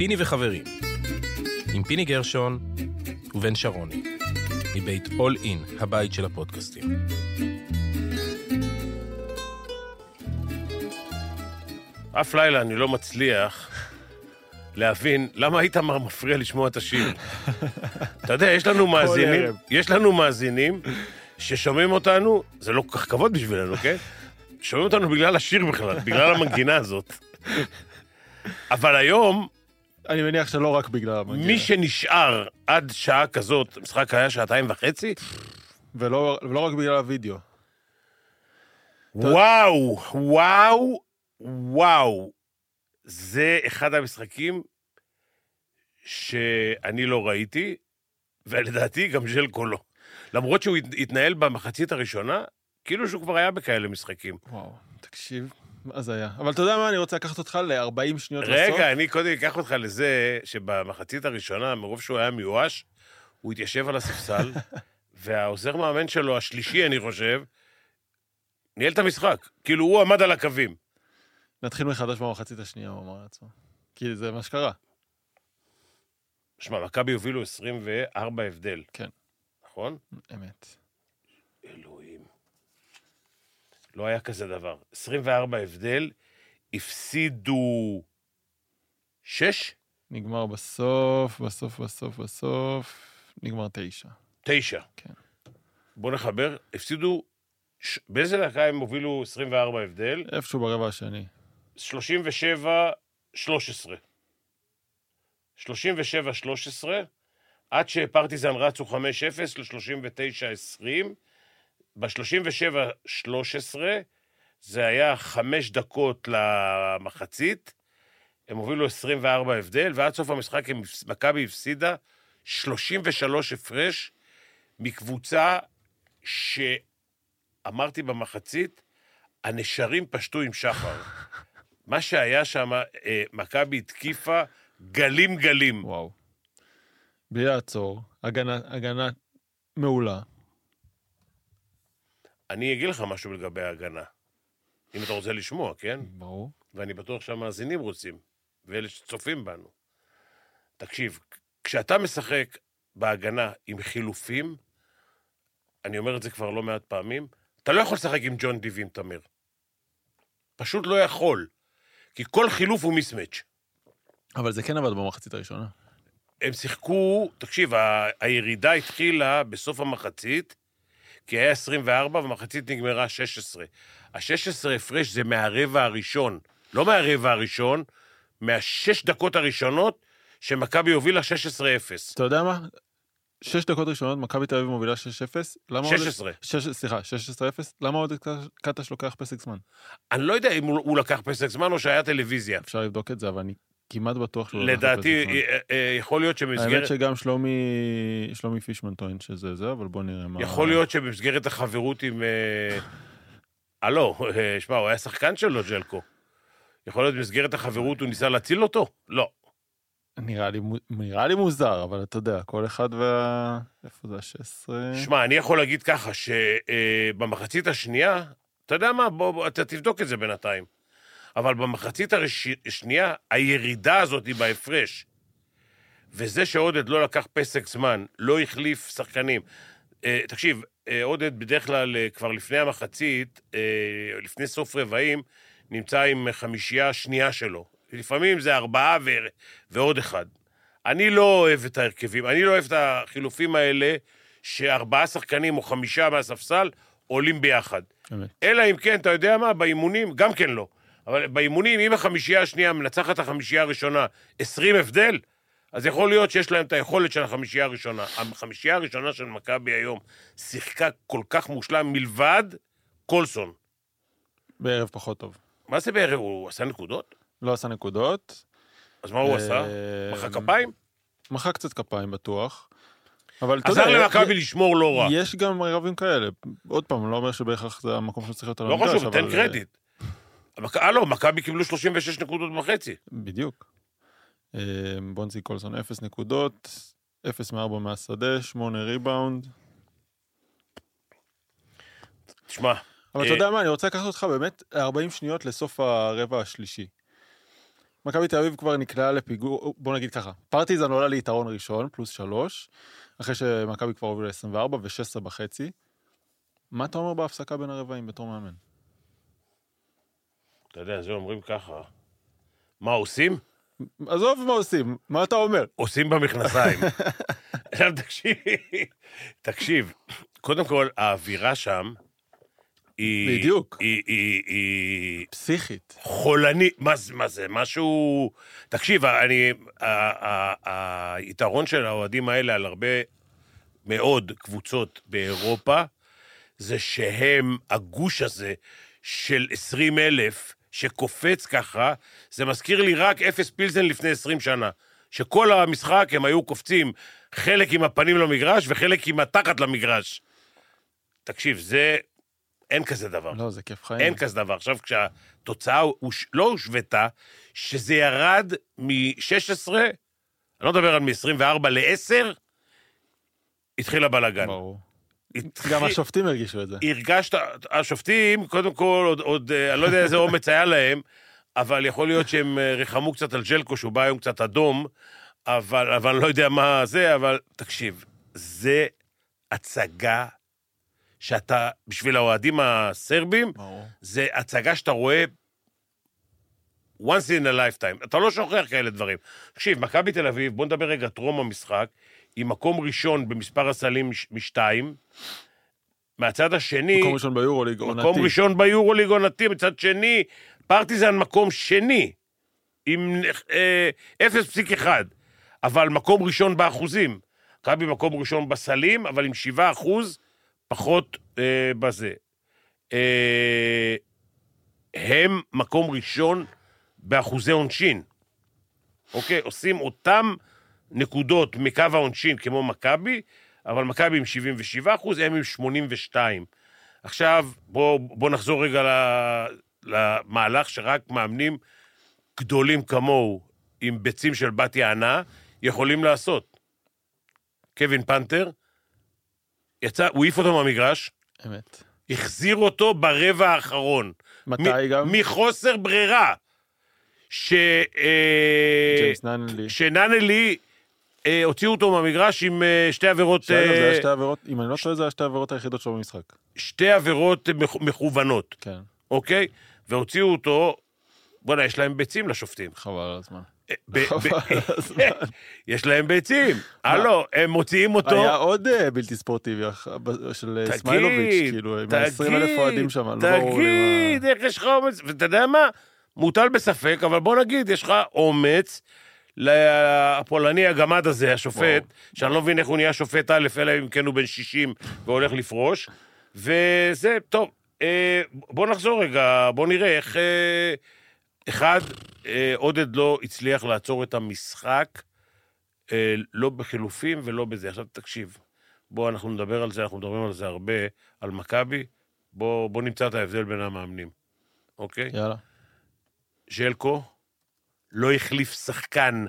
פיני וחברים, עם פיני גרשון ובן שרוני, מבית אול אין, הבית של הפודקאסטים. אף לילה אני לא מצליח להבין למה איתמר מפריע לשמוע את השיר. אתה יודע, יש לנו מאזינים. יש לנו מאזינים ששומעים אותנו, זה לא כל כך כבוד בשבילנו, כן? שומעים אותנו בגלל השיר בכלל, בגלל המנגינה הזאת. אבל היום, אני מניח שלא רק בגלל המגיע. מי שנשאר עד שעה כזאת, המשחק היה שעתיים וחצי, ולא, ולא רק בגלל הוידאו. וואו, וואו, וואו. זה אחד המשחקים שאני לא ראיתי, ולדעתי גם ז'לקו לא. למרות שהוא הת- התנהל במחצית הראשונה, כאילו שהוא כבר היה בכאלה משחקים. וואו, תקשיב, זה היה? אבל אתה יודע מה, אני רוצה לקחת אותך ל-40 שניות לסוף. רגע, אני קודם אקח אותך לזה שבמחצית הראשונה, מרוב שהוא היה מיואש, הוא התיישב על הספסל, והעוזר מאמן שלו, השלישי, אני חושב, ניהל את המשחק. כאילו, הוא עמד על הקווים. נתחיל מחדש במחצית השנייה, הוא אמר לעצמו. כי זה מה שקרה. שמע, מכבי הובילו 24 הבדל. כן. נכון? אמת. אלוהים. לא היה כזה דבר. 24 הבדל, הפסידו 6? נגמר בסוף, בסוף, בסוף, בסוף, נגמר תשע. 9. כן. בוא נחבר, הפסידו, ש... באיזה דקה הם הובילו 24 הבדל? איפשהו ברבע השני. 37, 13. 37, 13, עד שפרטיזן רצו 5-0 ל-39, 20. ב-37, 13, זה היה חמש דקות למחצית, הם הובילו 24 הבדל, ועד סוף המשחק מכבי הפסידה 33 הפרש מקבוצה שאמרתי במחצית, הנשרים פשטו עם שחר. מה שהיה שם, אה, מכבי התקיפה גלים גלים. וואו. בלי לעצור, הגנה, הגנה מעולה. אני אגיד לך משהו לגבי ההגנה, אם אתה רוצה לשמוע, כן? ברור. ואני בטוח שהמאזינים רוצים, ואלה שצופים בנו. תקשיב, כשאתה משחק בהגנה עם חילופים, אני אומר את זה כבר לא מעט פעמים, אתה לא יכול לשחק עם ג'ון דיווין תמיר. פשוט לא יכול. כי כל חילוף הוא מיסמץ'. אבל זה כן עבד במחצית הראשונה. הם שיחקו, תקשיב, ה- הירידה התחילה בסוף המחצית, כי היה 24 והמחצית נגמרה 16. ה-16 הפרש זה מהרבע הראשון, לא מהרבע הראשון, מהשש דקות הראשונות שמכבי הובילה 16-0. אתה יודע מה? שש דקות ראשונות, מכבי תל אביב מובילה 6-0. למה עוד- 16. שש- סליחה, 16-0. למה עוד קטש לוקח פסק זמן? אני לא יודע אם הוא, הוא לקח פסק זמן או שהיה טלוויזיה. אפשר לבדוק את זה, אבל אני כמעט בטוח שהוא לא לדעתי. אה, אה, יכול להיות האמת שבמסגרת... שגם שלומי, שלומי פישמן טוען שזה זה, אבל בוא נראה מה... יכול להיות שבמסגרת החברות עם... הלו, אה, שמע, הוא היה שחקן שלו, ג'לקו. יכול להיות במסגרת החברות הוא ניסה להציל אותו? לא. נראה לי, נראה לי מוזר, אבל אתה יודע, כל אחד וה... איפה זה ה-16? שמע, אני יכול להגיד ככה, שבמחצית השנייה, אתה יודע מה, בוא, אתה תבדוק את זה בינתיים. אבל במחצית השנייה, הירידה הזאת היא בהפרש. וזה שעודד לא לקח פסק זמן, לא החליף שחקנים. אה, תקשיב, אה, עודד בדרך כלל אה, כבר לפני המחצית, לפני סוף רבעים, נמצא עם חמישייה שנייה שלו. לפעמים זה ארבעה ו... ועוד אחד. אני לא אוהב את ההרכבים, אני לא אוהב את החילופים האלה שארבעה שחקנים או חמישה מהספסל עולים ביחד. אלא אם כן, אתה יודע מה, באימונים, גם כן לא. אבל באימונים, אם החמישייה השנייה מנצחת את החמישייה הראשונה 20 הבדל, אז יכול להיות שיש להם את היכולת של החמישייה הראשונה. החמישייה הראשונה של מכבי היום שיחקה כל כך מושלם מלבד קולסון. בערב פחות טוב. מה זה בערב? הוא עשה נקודות? לא עשה נקודות. אז מה הוא אה, עשה? מחא כפיים? מחא קצת כפיים בטוח. אבל אתה עזר יודע, למכבי לשמור לא רע. יש גם רבים כאלה. עוד פעם, לא אומר שבהכרח זה המקום שצריך להיות על לא המגרש, חשוב, תן אבל, קרדיט. המכ- הלו, מכבי קיבלו 36 נקודות וחצי. בדיוק. אה, בונזי קולסון 0 נקודות, 0 מ-4 מהשדה, 8 ריבאונד. תשמע, אבל אה, אתה יודע מה, אני רוצה לקחת אותך באמת 40 שניות לסוף הרבע השלישי. מכבי תל אביב כבר נקלעה לפיגור, בוא נגיד ככה, פרטיזן עולה ליתרון ראשון, פלוס שלוש, אחרי שמכבי כבר הובילה 24 ו-16 בחצי. מה אתה אומר בהפסקה בין הרבעים בתור מאמן? אתה יודע, זה אומרים ככה. מה עושים? עזוב מה עושים, מה אתה אומר? עושים במכנסיים. עכשיו תקשיב, תקשיב, קודם כל, האווירה שם היא... בדיוק. היא, היא, היא פסיכית. חולנית, מה מה זה, משהו... תקשיב, אני... היתרון של האוהדים האלה על הרבה מאוד קבוצות באירופה, זה שהם, הגוש הזה של 20 אלף שקופץ ככה, זה מזכיר לי רק אפס פילזן לפני 20 שנה. שכל המשחק הם היו קופצים חלק עם הפנים למגרש וחלק עם התחת למגרש. תקשיב, זה... אין כזה דבר. לא, זה כיף חיים. אין כזה דבר. עכשיו, כשהתוצאה הוש... לא הושוותה, שזה ירד מ-16, אני לא מדבר על מ-24 ל-10, התחיל הבלאגן. ברור. גם השופטים הרגישו את זה. הרגשת, השופטים, קודם כל, עוד, עוד, אה, אני לא יודע איזה אומץ היה להם, אבל יכול להיות שהם אה, ריחמו קצת על ג'לקו, שהוא בא היום קצת אדום, אבל, אבל אני לא יודע מה זה, אבל תקשיב, זה הצגה שאתה, בשביל האוהדים הסרבים, ברור. זה הצגה שאתה רואה once in a lifetime. אתה לא שוכח כאלה דברים. תקשיב, מכבי תל אביב, בוא נדבר רגע טרום המשחק, היא מקום ראשון במספר הסלים מש- משתיים. מהצד השני, מקום ראשון ביורוליג, עונתי. מקום ראשון ביורוליג עונתי, מצד שני, פרטיזן מקום שני, עם אה, 0.1, אבל מקום ראשון באחוזים. מכבי מקום ראשון בסלים, אבל עם 7 אחוז פחות אה, בזה. אה, הם מקום ראשון באחוזי עונשין. אוקיי? עושים אותם נקודות מקו העונשין כמו מכבי, אבל מכבי עם 77 אחוז, הם עם 82. עכשיו, בואו בוא נחזור רגע למהלך שרק מאמנים גדולים כמוהו, עם ביצים של בת יענה, יכולים לעשות. קווין פנתר, יצא, הוא העיף אותו מהמגרש, אמת. החזיר אותו ברבע האחרון. מתי מ- גם? מחוסר ברירה. ש... אה, ג'יימס נאנלי. שנאנלי, אה, הוציאו אותו מהמגרש עם אה, שתי עבירות, שאגב, זה היה אה, שתי עבירות, אם אני לא טועה, זה היה שתי העבירות היחידות שלו במשחק. שתי עבירות מכ- מכוונות, כן, אוקיי? והוציאו אותו, בוא'נה, יש להם ביצים לשופטים. חבל על הזמן. אה, ב- ב-. יש להם ביצים. הלו, הם מוציאים אותו. היה עוד אה, בלתי ספורטיבי של אה, סמיילוביץ', כאילו, עם 20 אלף אוהדים שם, לא ברור לי תגיד, איך יש לך אומץ? ואתה יודע מה? מוטל בספק, אבל בוא נגיד, יש לך אומץ לפולני הגמד הזה, השופט, וואו. שאני לא מבין איך הוא נהיה שופט א', אלא אם כן הוא בן 60 והולך לפרוש, וזה, טוב, אה, בוא נחזור רגע, בוא נראה איך... אה, אחד, אה, עודד לא הצליח לעצור את המשחק, אה, לא בחילופים ולא בזה. עכשיו תקשיב, בוא, אנחנו נדבר על זה, אנחנו מדברים על זה הרבה, על מכבי. בוא, בוא נמצא את ההבדל בין המאמנים, אוקיי? יאללה. ז'לקו לא החליף שחקן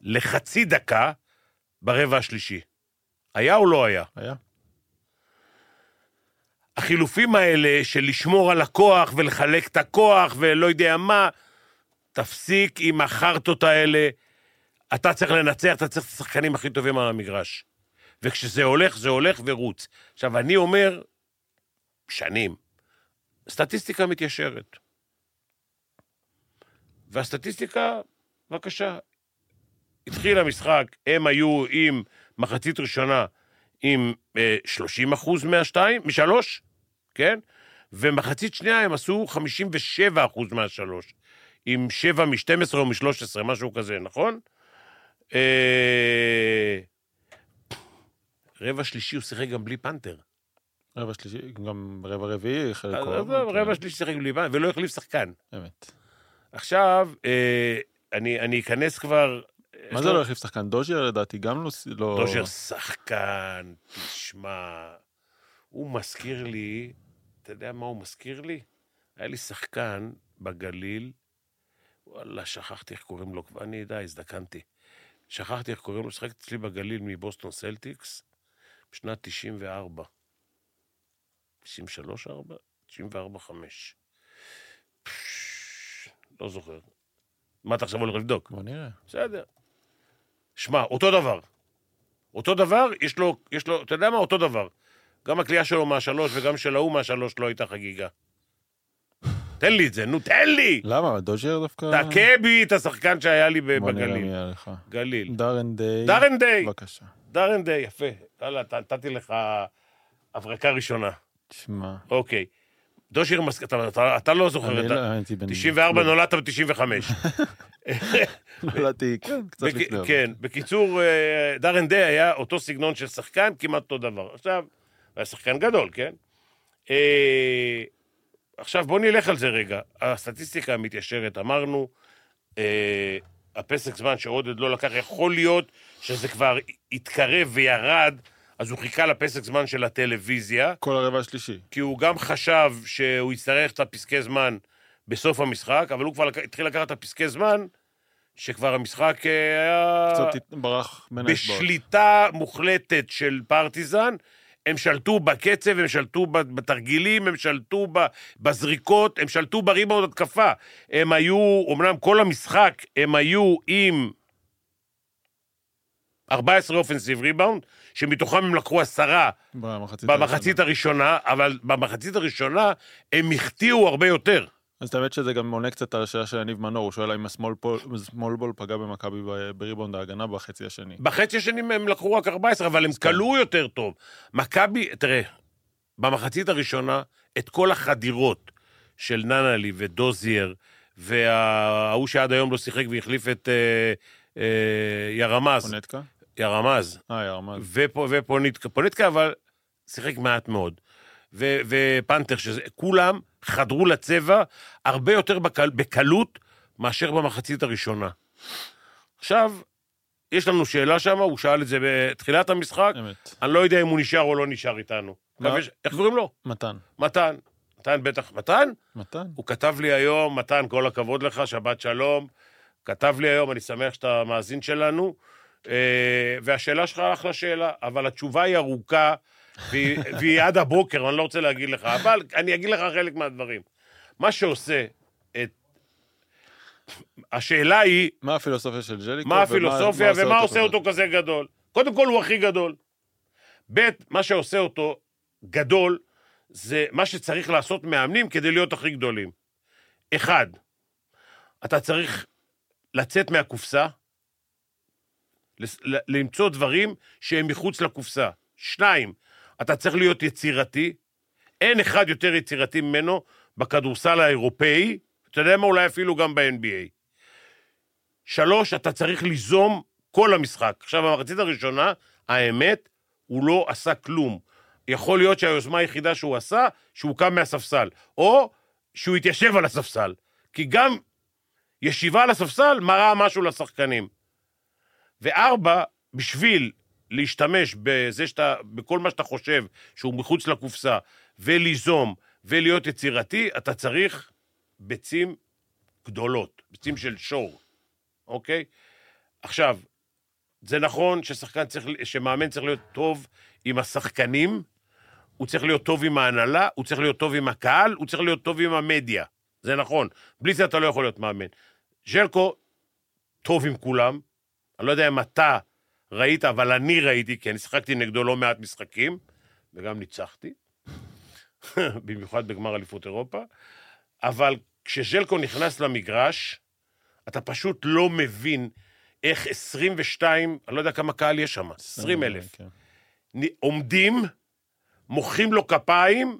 לחצי דקה ברבע השלישי. היה או לא היה? היה. החילופים האלה של לשמור על הכוח ולחלק את הכוח ולא יודע מה, תפסיק עם החרטות האלה. אתה צריך לנצח, אתה צריך את השחקנים הכי טובים על המגרש. וכשזה הולך, זה הולך ורוץ. עכשיו, אני אומר, שנים, סטטיסטיקה מתיישרת. והסטטיסטיקה, בבקשה, התחיל המשחק, הם היו עם מחצית ראשונה עם אה, 30 אחוז מהשתיים, משלוש, כן? ומחצית שנייה הם עשו 57 אחוז מהשלוש. עם 7 מ-12 או מ-13, משהו כזה, נכון? אה... רבע שלישי הוא שיחק גם בלי פנתר. רבע שלישי, גם רבע רביעי, חלק... עזוב, כן. רבע שלישי שיחק בלי פנתר, ולא החליף שחקן. אמת. עכשיו, אה, אני, אני אכנס כבר... מה זה לא החליף שחקן? דוז'ר לדעתי גם לא... לא... דוז'ר שחקן, תשמע, הוא מזכיר לי, אתה יודע מה הוא מזכיר לי? היה לי שחקן בגליל, וואלה, שכחתי איך קוראים לו, כבר אני, די, הזדקנתי. שכחתי איך קוראים לו, שיחק אצלי בגליל מבוסטון סלטיקס בשנת 94. 93, 4? 94, 5. לא זוכר. מה אתה עכשיו הולך לבדוק? בוא נראה. בסדר. שמע, אותו דבר. אותו דבר, יש לו, יש לו, אתה יודע מה? אותו דבר. גם הקליעה שלו מהשלוש וגם של ההוא מהשלוש לא הייתה חגיגה. תן לי את זה, נו, תן לי! למה? דוז'ר דווקא... תכה בי את השחקן שהיה לי ב- בוא נראה בגליל. מי היה לך. גליל. דארן דיי. דארן דיי. בבקשה. דארן דיי, יפה. יאללה, נתתי לך הברקה ראשונה. תשמע. אוקיי. דושיר מסק... אתה, אתה, אתה לא זוכר אני את לא. הייתי בן... 94 נולדת ב-95. נולדתי, כן, קצת בק... לפני. כן, בקיצור, אה, דארן דיי היה אותו סגנון של שחקן, כמעט אותו דבר. עכשיו, היה שחקן גדול, כן? אה, עכשיו, בוא נלך על זה רגע. הסטטיסטיקה המתיישרת, אמרנו, אה, הפסק זמן שעודד לא לקח, יכול להיות שזה כבר התקרב וירד, אז הוא חיכה לפסק זמן של הטלוויזיה, כל הרבע השלישי. כי הוא גם חשב שהוא יצטרך את הפסקי זמן בסוף המשחק, אבל הוא כבר לק... התחיל לקחת את הפסקי זמן, שכבר המשחק אה, היה קצת ברח בין האצבעות. בשליטה מוחלטת של פרטיזן. הם שלטו בקצב, הם שלטו בתרגילים, הם שלטו בזריקות, הם שלטו בריבאונד התקפה. הם היו, אמנם כל המשחק, הם היו עם 14 offensive rebound, שמתוכם הם לקחו עשרה במחצית במחצית הראשונה, אבל במחצית הראשונה הם החטיאו הרבה יותר. אז האמת שזה גם עונה קצת על השאלה של יניב מנור, הוא שואל האם ה small ball פגע במכבי ב- בריבאונד ההגנה בחצי השני. בחצי השני הם לקחו רק 14, אבל הם קלעו יותר טוב. מכבי, תראה, במחצית הראשונה, את כל החדירות של ננלי ודוזייר, וההוא שעד היום לא שיחק והחליף את אה, אה, ירמז, פונטקה? ירמז, אה, ירמז. ופו- ופוניטקה, פוניטקה אבל שיחק מעט מאוד. ו- ופנתר, שזה, כולם חדרו לצבע הרבה יותר בקל, בקלות מאשר במחצית הראשונה. עכשיו, יש לנו שאלה שם, הוא שאל את זה בתחילת המשחק, אמת. אני לא יודע אם הוא נשאר או לא נשאר איתנו. מה? מקווה ש- איך קוראים לו? מתן. מתן. מתן בטח. מתן? מתן? הוא כתב לי היום, מתן, כל הכבוד לך, שבת שלום. כתב לי היום, אני שמח שאתה מאזין שלנו. אה, והשאלה שלך אחלה שאלה, אבל התשובה היא ארוכה, והיא, והיא עד הבוקר, ואני לא רוצה להגיד לך, אבל אני אגיד לך חלק מהדברים. מה שעושה את... השאלה היא, מה הפילוסופיה של ג'ליקו? מה הפילוסופיה ומה עושה כזה? אותו כזה גדול. קודם כל, הוא הכי גדול. ב', מה שעושה אותו גדול, זה מה שצריך לעשות מאמנים כדי להיות הכי גדולים. אחד, אתה צריך לצאת מהקופסה, למצוא דברים שהם מחוץ לקופסה. שניים, אתה צריך להיות יצירתי. אין אחד יותר יצירתי ממנו בכדורסל האירופאי, אתה יודע מה? אולי אפילו גם ב-NBA. שלוש, אתה צריך ליזום כל המשחק. עכשיו, במחצית הראשונה, האמת, הוא לא עשה כלום. יכול להיות שהיוזמה היחידה שהוא עשה, שהוא קם מהספסל, או שהוא התיישב על הספסל. כי גם ישיבה על הספסל מראה משהו לשחקנים. וארבע, בשביל להשתמש בזה שאתה, בכל מה שאתה חושב שהוא מחוץ לקופסה, וליזום, ולהיות יצירתי, אתה צריך ביצים גדולות, ביצים של שור, אוקיי? עכשיו, זה נכון ששחקן צריך, שמאמן צריך להיות טוב עם השחקנים, הוא צריך להיות טוב עם ההנהלה, הוא צריך להיות טוב עם הקהל, הוא צריך להיות טוב עם המדיה. זה נכון. בלי זה אתה לא יכול להיות מאמן. ז'לקו טוב עם כולם, אני לא יודע אם אתה ראית, אבל אני ראיתי, כי אני שיחקתי נגדו לא מעט משחקים, וגם ניצחתי, במיוחד בגמר אליפות אירופה, אבל כשז'לקו נכנס למגרש, אתה פשוט לא מבין איך 22, אני לא יודע כמה קהל יש שם, 20 אלף, כן. עומדים, מוחאים לו כפיים,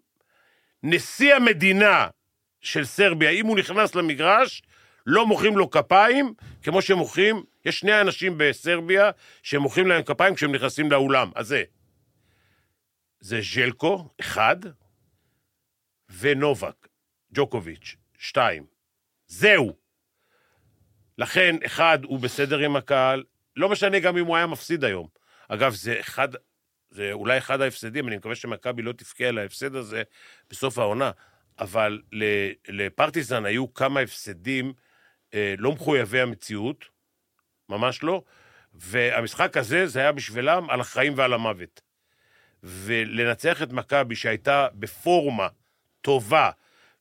נשיא המדינה של סרביה, אם הוא נכנס למגרש, לא מוחאים לו כפיים, כמו שמוחאים, יש שני אנשים בסרביה שמוחאים להם כפיים כשהם נכנסים לאולם, אז זה. ז'לקו, אחד, ונובק, ג'וקוביץ', שתיים. זהו. לכן, אחד, הוא בסדר עם הקהל, לא משנה גם אם הוא היה מפסיד היום. אגב, זה אחד, זה אולי אחד ההפסדים, אני מקווה שמכבי לא תבכה על ההפסד הזה בסוף העונה, אבל לפרטיזן היו כמה הפסדים אה, לא מחויבי המציאות, ממש לא, והמשחק הזה, זה היה בשבילם על החיים ועל המוות. ולנצח את מכבי, שהייתה בפורמה טובה,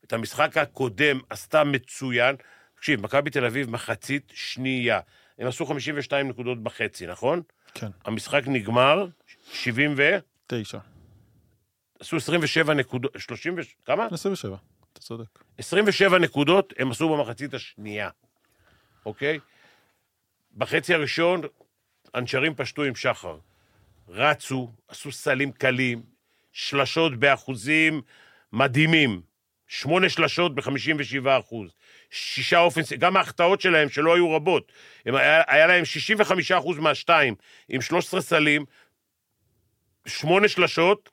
את המשחק הקודם עשתה מצוין, תקשיב, מכבי תל אביב מחצית שנייה. הם עשו 52 נקודות בחצי, נכון? כן, המשחק נגמר, 70 ו... תשע. עשו 27 נקודות, 30 ו... כמה? 27, אתה צודק. 27 נקודות הם עשו במחצית השנייה, אוקיי? בחצי הראשון, הנשרים פשטו עם שחר. רצו, עשו סלים קלים, שלשות באחוזים מדהימים. שמונה שלשות ב-57 אחוז. שישה אופנס... גם ההחטאות שלהם, שלא היו רבות, הם, היה, היה להם 65 אחוז מהשתיים, עם 13 סלים, שמונה שלשות.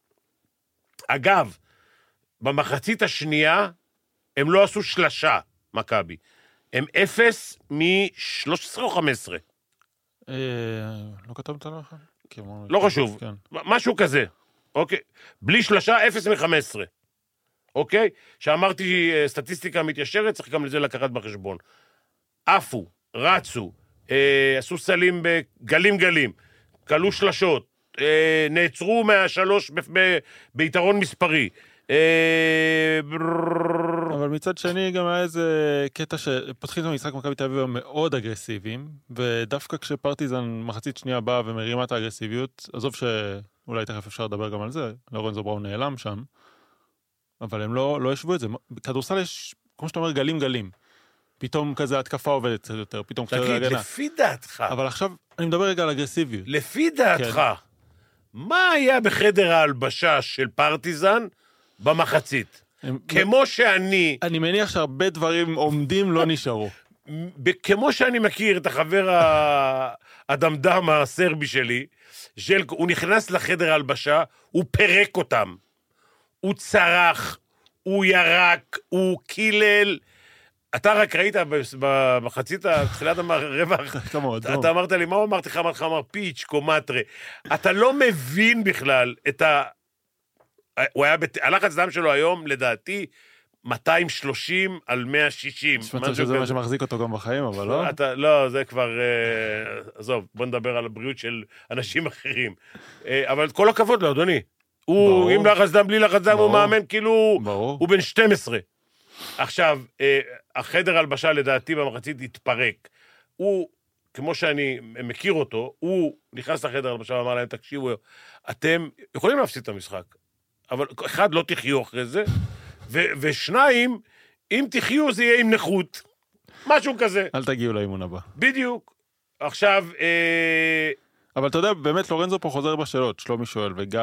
אגב, במחצית השנייה, הם לא עשו שלשה, מכבי. הם אפס מ-13 או 15. אה, לא כתבת אמרנו- לא חשוב. כן. משהו כזה, אוקיי? בלי שלשה, אפס מ-15. אוקיי? שאמרתי אה, סטטיסטיקה מתיישרת, צריך גם לזה לקחת בחשבון. עפו, רצו, אה, עשו סלים בגלים גלים, כלו שלשות, אה, נעצרו מהשלוש ב- ב- ביתרון מספרי. אה. אבל מצד שני גם היה איזה קטע שפותחים את המשחק מכבי תל אביב מאוד אגרסיביים, ודווקא כשפרטיזן מחצית שנייה באה ומרימה את האגרסיביות, עזוב שאולי תכף אפשר לדבר גם על זה, לורנזו בראון נעלם שם, אבל הם לא, לא השוו את זה. בכדורסל יש, כמו שאתה אומר, גלים גלים. פתאום כזה התקפה עובדת קצת יותר, פתאום קצת תגיד, הגנה. לפי דעתך, אבל עכשיו, אני מדבר רגע על אגרסיביות. לפי דעתך, כן. מה היה בחדר ההלבשה של פרטיזן במחצית? כמו שאני, אני מניח שהרבה דברים עומדים לא נשארו. כמו שאני מכיר את החבר הדמדם הסרבי שלי, ז'לקו, הוא נכנס לחדר ההלבשה, הוא פירק אותם. הוא צרח, הוא ירק, הוא קילל. אתה רק ראית במחצית, תחילת אתה אתה אמרת לי, מה הוא אמרתי לך? אמרתי לך, אמר פיץ', קומטרה. אתה לא מבין בכלל את ה... הוא היה, בת... הלחץ דם שלו היום, לדעתי, 230 על 160. יש מצב משהו שזה מה. שמחזיק אותו גם בחיים, אבל לא. אתה, לא, זה כבר... אה, עזוב, בוא נדבר על הבריאות של אנשים אחרים. אה, אבל כל הכבוד לו, אדוני. הוא, ברור. עם לחץ דם, בלי לחץ דם, הוא ברור. מאמן כאילו... ברור. הוא בן 12. עכשיו, אה, החדר הלבשה לדעתי במחצית התפרק. הוא, כמו שאני מכיר אותו, הוא נכנס לחדר הלבשה ואמר להם, תקשיבו, אתם יכולים להפסיד את המשחק, אבל אחד, לא תחיו אחרי זה, ו- ושניים, אם תחיו זה יהיה עם נכות. משהו כזה, אל תגיעו לאימון הבא. בדיוק. עכשיו, אה, אבל אתה יודע, באמת לורנזו פה חוזר בשאלות, שלומי שואל, וגיא,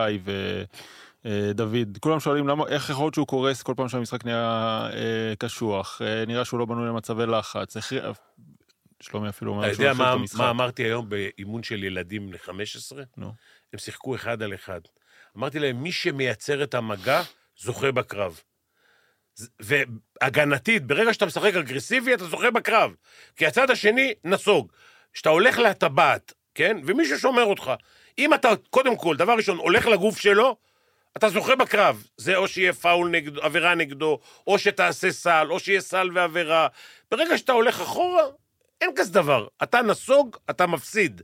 ודוד, כולם שואלים למה, איך יכול להיות שהוא קורס כל פעם שהמשחק נהיה אה, קשוח, אה, נראה שהוא לא בנוי למצבי לחץ, הכריע- שלומי אפילו אומר אתה שהוא יודע מה, את המשחק. מה אמרתי היום באימון של ילדים ל-15? נו. הם שיחקו אחד על אחד. אמרתי להם, מי שמייצר את המגע, זוכה בקרב. והגנתית, ברגע שאתה משחק אגרסיבי, אתה זוכה בקרב. כי הצד השני נסוג. כשאתה הולך לטבעת, כן? ומישהו שומר אותך. אם אתה, קודם כל, דבר ראשון, הולך לגוף שלו, אתה זוכה בקרב. זה או שיהיה פאול נגדו, עבירה נגדו, או שתעשה סל, או שיהיה סל ועבירה. ברגע שאתה הולך אחורה, אין כזה דבר. אתה נסוג, אתה מפסיד.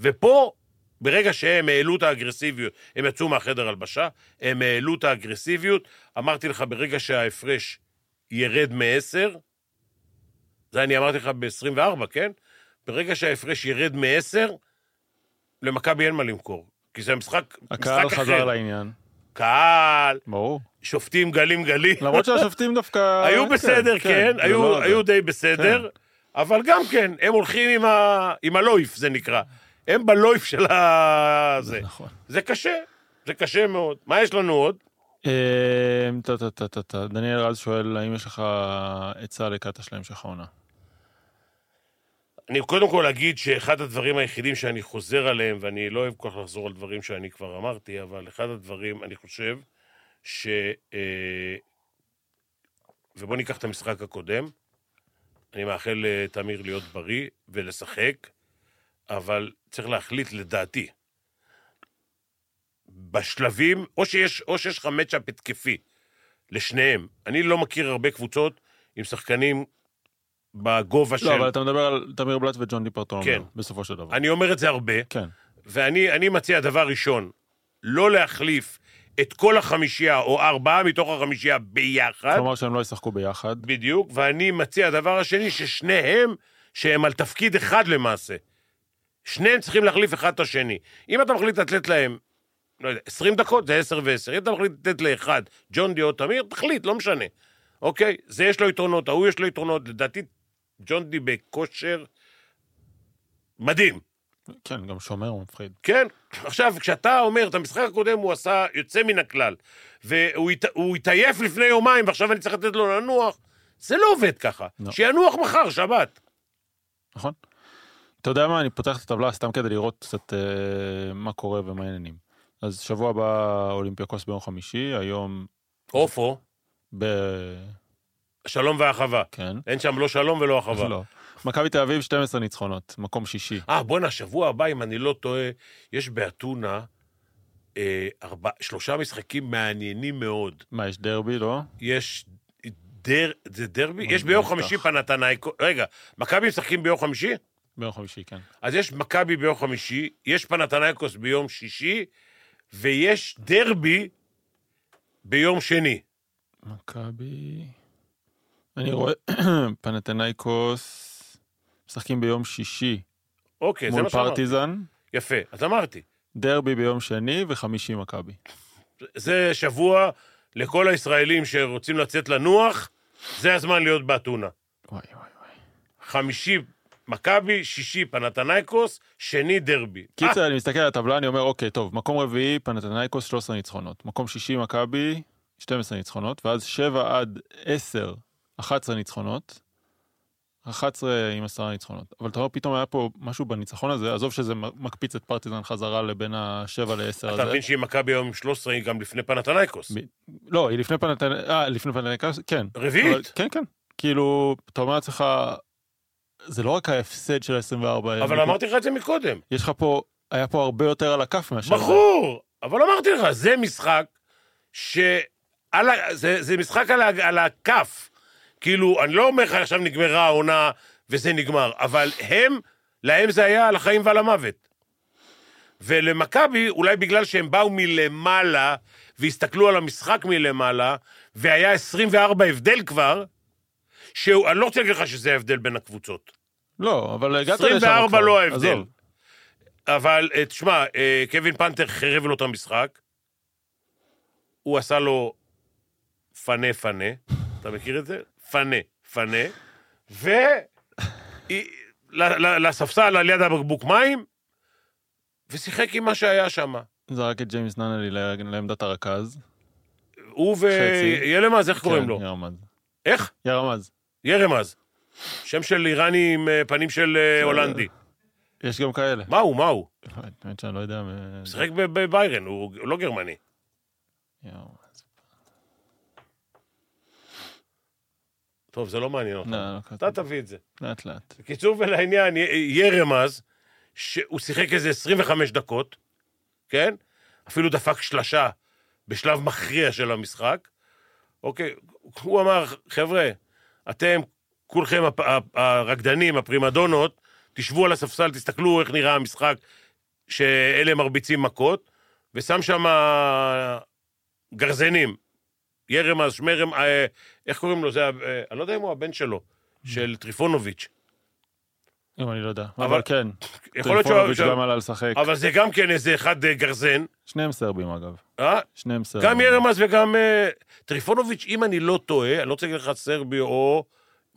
ופה, ברגע שהם העלו את האגרסיביות, הם יצאו מהחדר הלבשה, הם העלו את האגרסיביות, אמרתי לך, ברגע שההפרש ירד מ-10, זה אני אמרתי לך ב-24, כן? ברגע שההפרש ירד מ-10, למכבי אין מה למכור. כי זה משחק, הקהל משחק חזר אחר. לעניין, קהל, ברור. שופטים גלים גלים. למרות שהשופטים דווקא... היו כן, בסדר, כן, זה היו, לא היו. די בסדר, אבל גם כן, הם הולכים עם, ה... עם הלויף, זה נקרא. הם בלויף של ה... זה. נכון. זה קשה, זה קשה מאוד. מה יש לנו עוד? אה. דניאל רז שואל, האם יש לך עצה לקטע של המשך העונה? אני קודם כל אגיד שאחד הדברים היחידים שאני חוזר עליהם, ואני לא אוהב כל כך לחזור על דברים שאני כבר אמרתי, אבל אחד הדברים, אני חושב, ש... אה, ובואו ניקח את המשחק הקודם. אני מאחל לתמיר להיות בריא ולשחק, אבל צריך להחליט, לדעתי, בשלבים, או שיש, או שיש לך מצ'אפ התקפי לשניהם. אני לא מכיר הרבה קבוצות עם שחקנים בגובה של... לא, אבל אתה מדבר על תמיר בלאט וג'ון דיפרטון, כן. בסופו של דבר. אני אומר את זה הרבה, כן. ואני אני מציע דבר ראשון, לא להחליף את כל החמישייה, או ארבעה מתוך החמישייה ביחד, כלומר שהם לא ישחקו ביחד. בדיוק, ואני מציע, הדבר השני, ששניהם, שהם על תפקיד אחד למעשה. שניהם צריכים להחליף אחד את השני. אם אתה מחליט לתת להם, לא יודע, 20 דקות, זה 10 ו-10. אם אתה מחליט לתת לאחד, ג'ון די או תמיר, תחליט, לא משנה. אוקיי? זה יש לו יתרונות, ההוא יש לו יתרונות. לדעתי, ג'ון די בכושר מדהים. כן, גם שומר הוא מפחיד. כן? עכשיו, כשאתה אומר, את המשחק הקודם הוא עשה יוצא מן הכלל, והוא הת- התעייף לפני יומיים, ועכשיו אני צריך לתת לו לנוח, זה לא עובד ככה. לא. שינוח מחר, שבת. נכון? אתה יודע מה, אני פותח את הטבלה סתם כדי לראות קצת אה, מה קורה ומה העניינים. אז שבוע הבא אולימפיאקוס ביום חמישי, היום עופו, ב... שלום ואחווה. כן. אין שם לא שלום ולא אחווה. לא. מכבי תל אביב 12 ניצחונות, מקום שישי. אה, בואנה, שבוע הבא, אם אני לא טועה, יש באתונה אה, ארבע, שלושה משחקים מעניינים מאוד. מה, יש דרבי, לא? יש דר... זה דרבי? יש ביום חמישי. פנתנאיקו... רגע, מכבי משחקים ביום חמישי? ביום חמישי, כן. אז יש מכבי ביום חמישי, יש פנתנאיקוס ביום שישי, ויש דרבי ביום שני. מכבי... אני רואה פנתנאיקוס משחקים ביום שישי אוקיי, זה מול מה שאמרתי. פרטיזן, יפה, אז אמרתי. דרבי ביום שני וחמישי מכבי. זה שבוע לכל הישראלים שרוצים לצאת לנוח, זה הזמן להיות באתונה. וואי וואי וואי. חמישי מכבי, שישי פנתנאיקוס, שני דרבי. אה, קיצר, אני מסתכל על הטבלה, אני אומר, אוקיי, טוב, מקום רביעי, פנתנאיקוס 13 ניצחונות. מקום שישי, מכבי, 12 ניצחונות, ואז 7 עד 10, 11 ניצחונות. 11 עם 10 ניצחונות. אבל אתה רואה, פתאום היה פה משהו בניצחון הזה, עזוב שזה מקפיץ את פרטיזן חזרה לבין ה-7 ל-10 אתה הזה. מבין שאם מכבי היום 13 היא גם לפני פנתנאיקוס. ב- לא, היא לפני אה, לפני פנתנאיקוס, כן. רביעית? אבל- כן, כן. כאילו, אתה אומר לעצמך, זה לא רק ההפסד של ה-24. אבל אמרתי לך את זה מקודם. יש לך פה, היה פה הרבה יותר על הכף מאשר... זה. ברור, אבל אמרתי לך, זה משחק ש... על ה... זה, זה משחק על, ה... על הכף. כאילו, אני לא אומר לך עכשיו נגמרה העונה וזה נגמר, אבל הם, להם זה היה על החיים ועל המוות. ולמכבי, אולי בגלל שהם באו מלמעלה והסתכלו על המשחק מלמעלה, והיה 24 הבדל כבר, שהוא, אני לא רוצה להגיד לך שזה ההבדל בין הקבוצות. לא, אבל הגעת לשם 24 כבר. לא ההבדל. אבל אה, תשמע, אה, קווין פנתר חירב לו את המשחק, הוא עשה לו פנה פנה, אתה מכיר את זה? פנה פנה, ו... היא- ל- ל- לספסל על יד הבקבוק מים, ושיחק עם מה שהיה שם. זרק את ג'יימס נאנלי לעמדת הרכז. הוא חצי. וילמז, איך קוראים כן, לו? ירמז. איך? ירמז. ירמז. שם של איראני עם אה, פנים של אה, הולנדי. יש גם כאלה. מה הוא, מה הוא? האמת שאני לא יודע. מ- שיחק ב- בביירן, הוא לא גרמני. טוב, זה לא מעניין אותך. לא, לא, אתה תביא את זה. לאט לאט. בקיצור ולעניין, י- ירמז, שהוא שיחק איזה 25 דקות, כן? אפילו דפק שלשה בשלב מכריע של המשחק. אוקיי, הוא אמר, חבר'ה, אתם, כולכם הפ- הרקדנים, הפרימדונות, תשבו על הספסל, תסתכלו איך נראה המשחק, שאלה מרביצים מכות, ושם שם גרזנים. ירמז, שמרם, אה, איך קוראים לו? זה, אה, אני לא יודע אם הוא הבן שלו, של טריפונוביץ'. אם אני לא יודע. אבל- אבל כן. שהוא... גם עלה לשחק. אבל זה גם כן איזה אחד אה, גרזן, שניהם סרבים אגב. אה? שניהם סרבים. גם ירמז וגם... אה, טריפונוביץ', אם אני לא טועה, אני לא רוצה להגיד לך סרבי או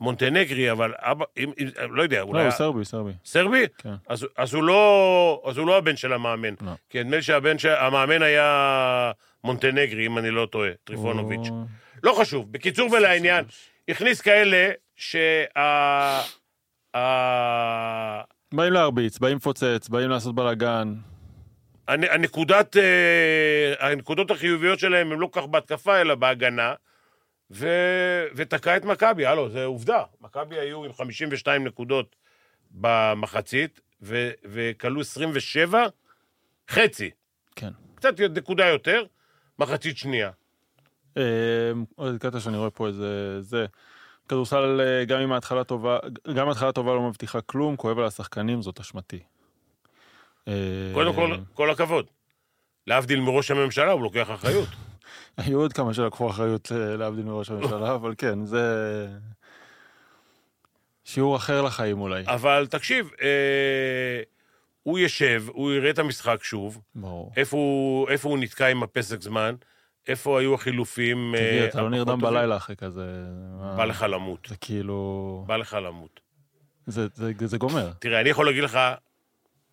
מונטנגרי, אבל אבא, אם, אם, לא יודע, לא, אולי... הוא סרבי, סרבי. סרבי? כן. אז, אז, הוא לא, אז הוא לא הבן של המאמן. לא. כי נדמה לי שהבן של... המאמן היה מונטנגרי, אם אני לא טועה, טריפונוביץ'. הוא- לא חשוב. בקיצור ולעניין, הכניס כאלה שה... ה- באים להרביץ, באים לפוצץ, באים לעשות בלאגן. הנ- הנקודת, אה, הנקודות החיוביות שלהם הם לא כל כך בהתקפה, אלא בהגנה, ו... ותקע את מכבי, הלו, זה עובדה. מכבי היו עם 52 נקודות במחצית, ו... וכלו 27, חצי. כן. קצת נקודה יותר, מחצית שנייה. אה, עוד קטע שאני רואה פה איזה... זה. כדורסל, אה, גם אם ההתחלה טובה, גם ההתחלה טובה לא מבטיחה כלום, כואב על השחקנים, זאת אשמתי. אה, קודם כל, כל הכבוד. להבדיל מראש הממשלה, הוא לוקח אחריות. היו עוד כמה שלקחו אחריות אה, להבדיל מראש הממשלה, אבל כן, זה שיעור אחר לחיים אולי. אבל תקשיב, אה, הוא ישב, הוא יראה את המשחק שוב, ברור. איפה הוא, איפה הוא נתקע עם הפסק זמן, איפה היו החילופים. תגיד, אה, אתה לא נרדם טובים. בלילה אחרי כזה. בא לך למות, זה כאילו... בא לך למות. זה- זה זה גומר. תראה, אני יכול להגיד לך,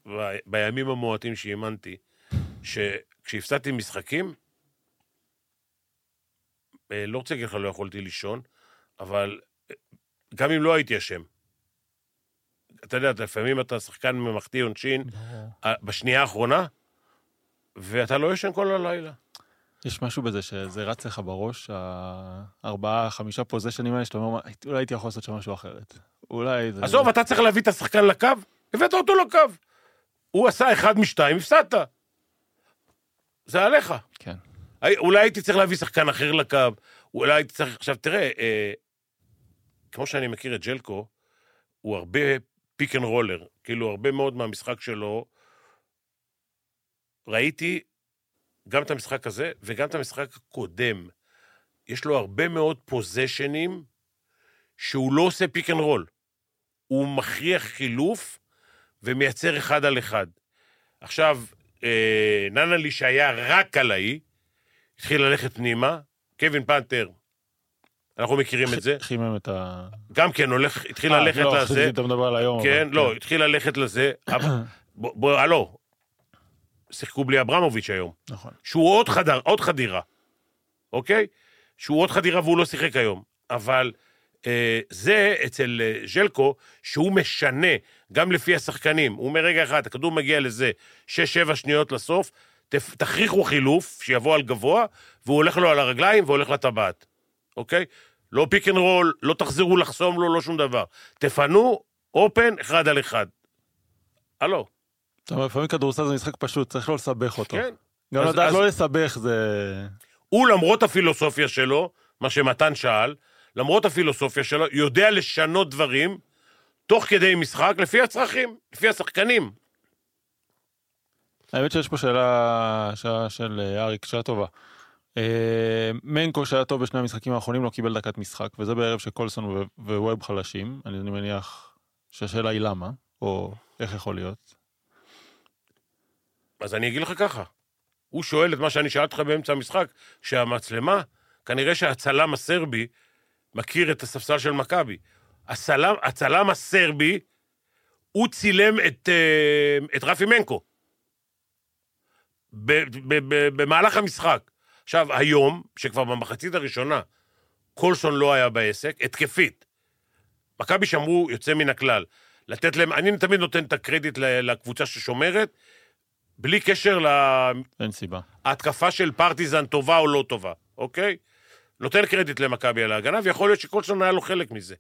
ב- בימים המועטים שאימנתי, שכשהפסדתי משחקים, אה, לא רוצה להגיד לך לא יכולתי לישון, אבל אה, גם אם לא הייתי אשם, אתה יודע, לפעמים אתה שחקן ממלכתי עונשין אה, בשנייה האחרונה, ואתה לא ישן כל הלילה. יש משהו בזה שזה רץ לך בראש, הארבעה, חמישה פוזיישנים האלה, שאתה אומר, "מה, אולי הייתי יכול לעשות שם משהו אחרת. אולי זה... עזוב, אתה צריך להביא את השחקן לקו, הבאת אותו לקו. הוא עשה אחד משתיים, הפסדת. זה עליך. כן. אולי הייתי צריך להביא שחקן אחר לקו, אולי הייתי צריך... עכשיו, תראה, אה, כמו שאני מכיר את ז'לקו, הוא הרבה pick and roll. כאילו, הרבה מאוד מהמשחק שלו, ראיתי גם את המשחק הזה וגם את המשחק הקודם. יש לו הרבה מאוד possession ים שהוא לא עושה pick and roll. הוא מכריח חילוף ומייצר אחד על אחד. עכשיו, אה, ננלי שהיה רק קלעי, התחיל ללכת פנימה, קווין פנתר, אנחנו מכירים את זה, חימם את ה... גם כן הולך, התחיל אה, ללכת לא, לזה, חשבתי שאתה מדבר על היום. כן, לא, התחיל ללכת לזה, בוא, הלו, שיחקו בלי אברמוביץ' היום, נכון. שהוא עוד, חדר, עוד חדירה, אוקיי? שהוא עוד חדירה והוא לא שיחק היום. אבל אה, זה אצל אה, ז'לקו, שהוא משנה, גם לפי השחקנים. הוא אומר, רגע אחד, הכדור מגיע לזה, 6-7 שניות לסוף, תכריחו חילוף, שיבוא על גבוה, והוא הולך לו על הרגליים והולך לטבעת, אוקיי? לא pick and roll, לא תחזרו לחסום לו, לא שום דבר. תפנו, open, אחד על אחד. הלו, אתה אומר, לפעמים כדורסל זה משחק פשוט, צריך לא לסבך אותו. כן. גם אז- לדעת אז- לא לסבך זה... הוא, למרות הפילוסופיה שלו, מה שמתן שאל, למרות הפילוסופיה שלו, יודע לשנות דברים תוך כדי משחק לפי הצרכים, לפי השחקנים. האמת שיש פה שאלה, שאלה של אה, אריק, שאלה טובה. אה, מנקו שהיה טוב בשני המשחקים האחרונים לא קיבל דקת משחק, וזה בערב שקולסון וווב חלשים. אני, מניח שהשאלה היא למה, או איך יכול להיות. אז אני אגיד לך ככה, הוא שואל את מה שאני שאלתי אותך באמצע המשחק, שהמצלמה, כנראה שהצלם הסרבי מכיר את הספסל של מכבי. הצלם, הצלם הסרבי, הוא צילם את, אה, את רפי מנקו במהלך המשחק. עכשיו, היום, שכבר במחצית הראשונה קולסון לא היה בעסק, התקפית. מכבי שמרו יוצא מן הכלל. לתת להם, אני תמיד נותן את הקרדיט ל- לקבוצה ששומרת, בלי קשר אין סיבה. להתקפה של פרטיזן טובה או לא טובה, אוקיי? נותן קרדיט למכבי על ההגנה, ויכול להיות שקולסון היה לו חלק מזה.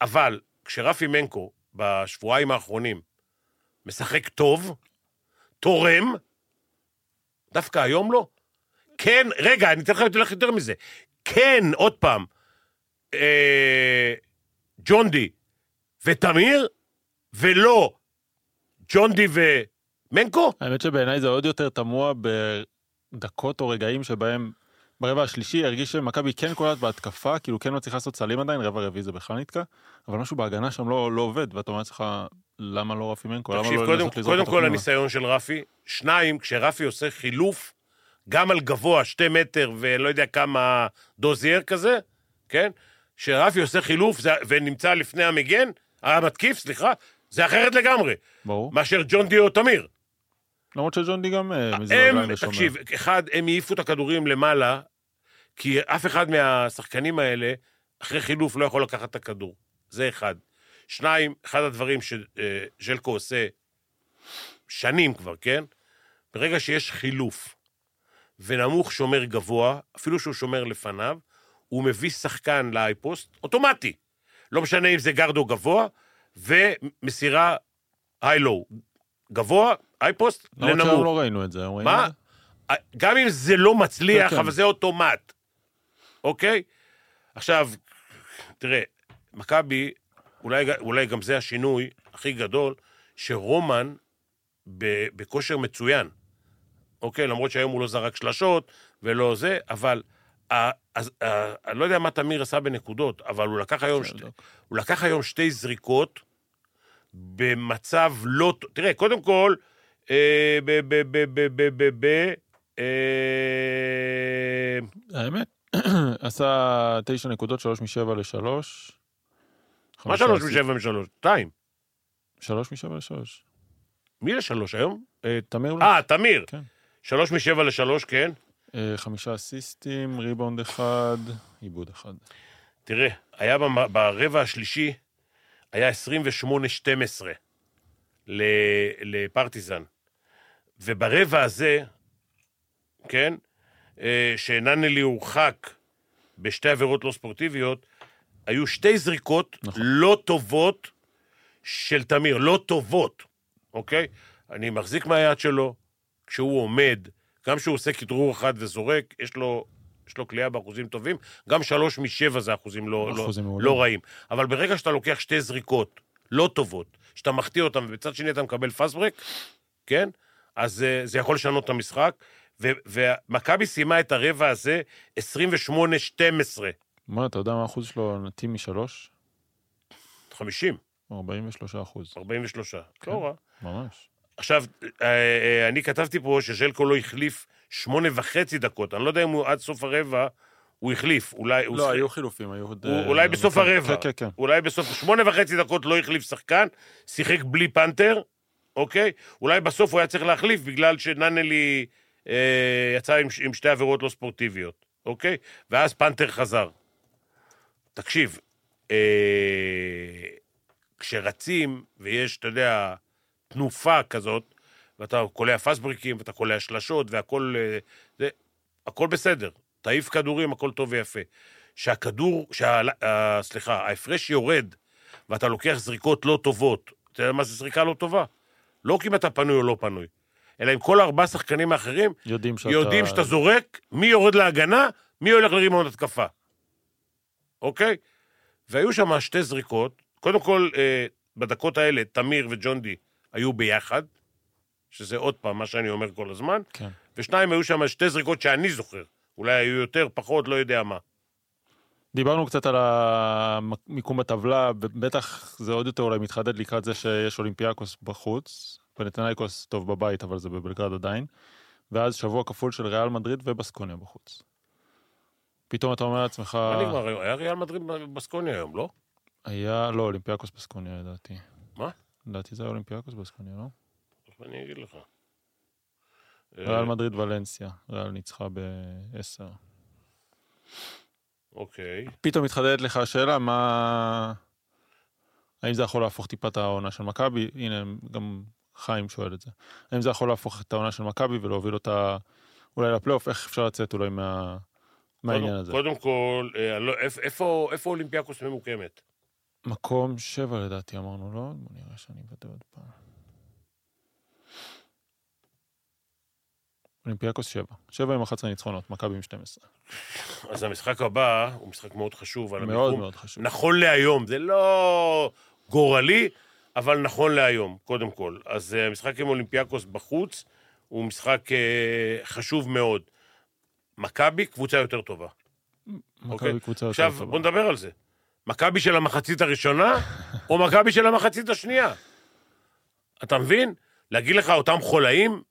אבל כשרפי מנקו בשבועיים האחרונים משחק טוב, תורם, דווקא היום לא. כן, רגע, אני אתן לך יותר- יותר מזה. כן, עוד פעם, אה, ג'ון די ותמיר, ולא ג'ון די ומנקו? האמת שבעיניי זה עוד יותר תמוה בדקות או רגעים שבהם ברבע השלישי הרגיש שמכבי כן קולט בהתקפה, כאילו כן מצליחה לעשות סלים עדיין, רבע רביעי זה בכלל נתקע, אבל משהו בהגנה שם לא, לא עובד, ואתה אומר לעצמך, למה לא רפי מנקו? למה לא קודם, קודם כל? הניסיון של רפי, שניים, כשרפי עושה חילוף, גם על גבוה, שתי מטר ולא יודע כמה דוזייר כזה, כן? כשרפי עושה חילוף זה, ונמצא לפני המגן, המתקיף, סליחה, זה אחרת לגמרי, ברור. מאשר ג'ון די או תמיר. למרות שג'ון די גם אה, מזיז רגליים הם, ושומר. תקשיב, אחד, הם העיפו את הכדורים למעלה, כי אף אחד מהשחקנים האלה, אחרי חילוף, לא יכול לקחת את הכדור. זה אחד. שניים, אחד הדברים שז'לקו עושה שנים כבר, כן? ברגע שיש חילוף ונמוך שומר גבוה, אפילו שהוא שומר לפניו, הוא מביא שחקן לאייפוסט אוטומטי. לא משנה אם זה גרדו גבוה, ומסירה היי-לואו. גבוה, אייפוסט, למרות לנמוך. שהיום לא ראינו את זה, ראינו מה? גם אם זה לא מצליח, כן, כן. אבל זה אוטומט, אוקיי? עכשיו, תראה, מכבי, אולי, אולי גם זה השינוי הכי גדול, שרומן בכושר מצוין. אוקיי? למרות שהיום הוא לא זרק שלשות ולא זה, אבל... אז, אני לא יודע מה תמיר עשה בנקודות, אבל הוא לקח היום, שתי. הוא לקח היום שתי זריקות במצב לא... תראה, קודם כל, ב... ב... ב... ב... ב... ב... ב... אה, האמת, עשה תשע נקודות, שלוש משבע לשלוש. מה שלוש. משבע משלוש? שתיים. שלוש משבע לשלוש. מי לשלוש היום? אה, תמיר, לא? אה, תמיר. כן. שלוש משבע לשלוש, כן. אה, חמישה אסיסטים, ריבאונד אחד, עיבוד אחד. תראה, היה ברבע השלישי, היה 28-12 ל- לפרטיזן. וברבע הזה, כן, אה, שננלי הורחק בשתי עבירות לא ספורטיביות, היו שתי זריקות נכון. לא טובות של תמיר, לא טובות, אוקיי? אני מחזיק מהיד שלו, כשהוא עומד, גם כשהוא עושה כדרור אחד וזורק, יש לו, יש לו קליעה באחוזים טובים, גם שלוש משבע זה אחוזים לא, לא, אחוזים מעולים. לא רעים. אבל ברגע שאתה לוקח שתי זריקות לא טובות, שאתה מחטיא אותן, ובצד שני אתה מקבל פאסט ברק, כן? אז אה, זה יכול לשנות את המשחק. ומכבי סיימה את הרבע הזה 28-12. מה, אתה יודע מה האחוז שלו נטי משלוש? 50, 43 אחוז. 43. כן. לא רע. ממש. עכשיו, אה, אה, אני כתבתי פה שז'לקו לא החליף שמונה וחצי דקות. אני לא יודע אם הוא עד סוף הרבע הוא החליף. אולי הוא לא, שיחק- היו חילופים, היו עוד... הוא- אולי בסוף הרבע. כן, כן, כן. אולי בסוף שמונה וחצי דקות לא החליף שחקן, שיחק בלי פנתר, אוקיי? אולי בסוף הוא היה צריך להחליף בגלל שננלי אה, יצא עם, עם שתי עבירות לא ספורטיביות, אוקיי? ואז פנתר חזר. תקשיב, אה, כשרצים ויש, אתה יודע, תנופה כזאת, ואתה קולע פסבריקים ואתה קולע שלשות והכל אה, זה, הכל בסדר. תעיף כדורים, הכל טוב ויפה. שהכדור, שה, אה, סליחה, ההפרש יורד ואתה לוקח זריקות לא טובות, אתה יודע מה זה זריקה לא טובה? לא כי אם אתה פנוי או לא פנוי, אלא אם כל ארבעה שחקנים האחרים יודעים שאתה... יודעים שאתה זורק, מי יורד להגנה, מי הולך לרימון התקפה. אוקיי? והיו שם שתי זריקות. קודם כל, אה, בדקות האלה, תמיר וג'ון די היו ביחד, שזה עוד פעם מה שאני אומר כל הזמן, כן. ושניים היו שם שתי זריקות שאני זוכר. אולי היו יותר, פחות, לא יודע מה. דיברנו קצת על המיקום בטבלה, בטח זה עוד יותר אולי מתחדד לקראת זה שיש אולימפיאקוס בחוץ, פנתנאיקוס טוב בבית, אבל זה בבלגרד עדיין, ואז שבוע כפול של ריאל מדריד ובסקוניה בחוץ. פתאום אתה אומר לעצמך, מה נגמר? היה ריאל מדריד בסקוניה היום, לא? היה, לא, אולימפיאקוס בסקוניה לדעתי. מה? לדעתי זה היה אולימפיאקוס בסקוניה, לא? אני אגיד לך. ריאל אה, מדריד ולנסיה, ריאל ניצחה ב-10. אוקיי. פתאום מתחדדת לך השאלה, מה... האם זה יכול להפוך טיפה את העונה של מכבי? הנה, גם חיים שואל את זה. האם זה יכול להפוך את העונה של מכבי ולהוביל אותה אולי לפלייאוף? איך אפשר לצאת אולי מה... מהעניין קודם- הזה? קודם כל, אה, לא, איפה- איפה איפה אולימפיאקוס ממוקמת? מקום שבע לדעתי אמרנו, לא? בוא נראה שאני אוודא עוד פעם. אולימפיאקוס שבע. שבע עם 11 ניצחונות, מכבי עם 12. אז המשחק הבא הוא משחק מאוד חשוב. על מאוד המיקום. מאוד חשוב. נכון להיום, זה לא גורלי, אבל נכון להיום, קודם כל. אז אה, המשחק עם אולימפיאקוס בחוץ הוא משחק אה, חשוב מאוד. מכבי, קבוצה יותר טובה. אוקיי. מכבי קבוצה יותר עכשיו, טובה. בוא נדבר על זה. מכבי של המחצית הראשונה, או מכבי של המחצית השנייה? אתה מבין? להגיד לך אותם חולאים,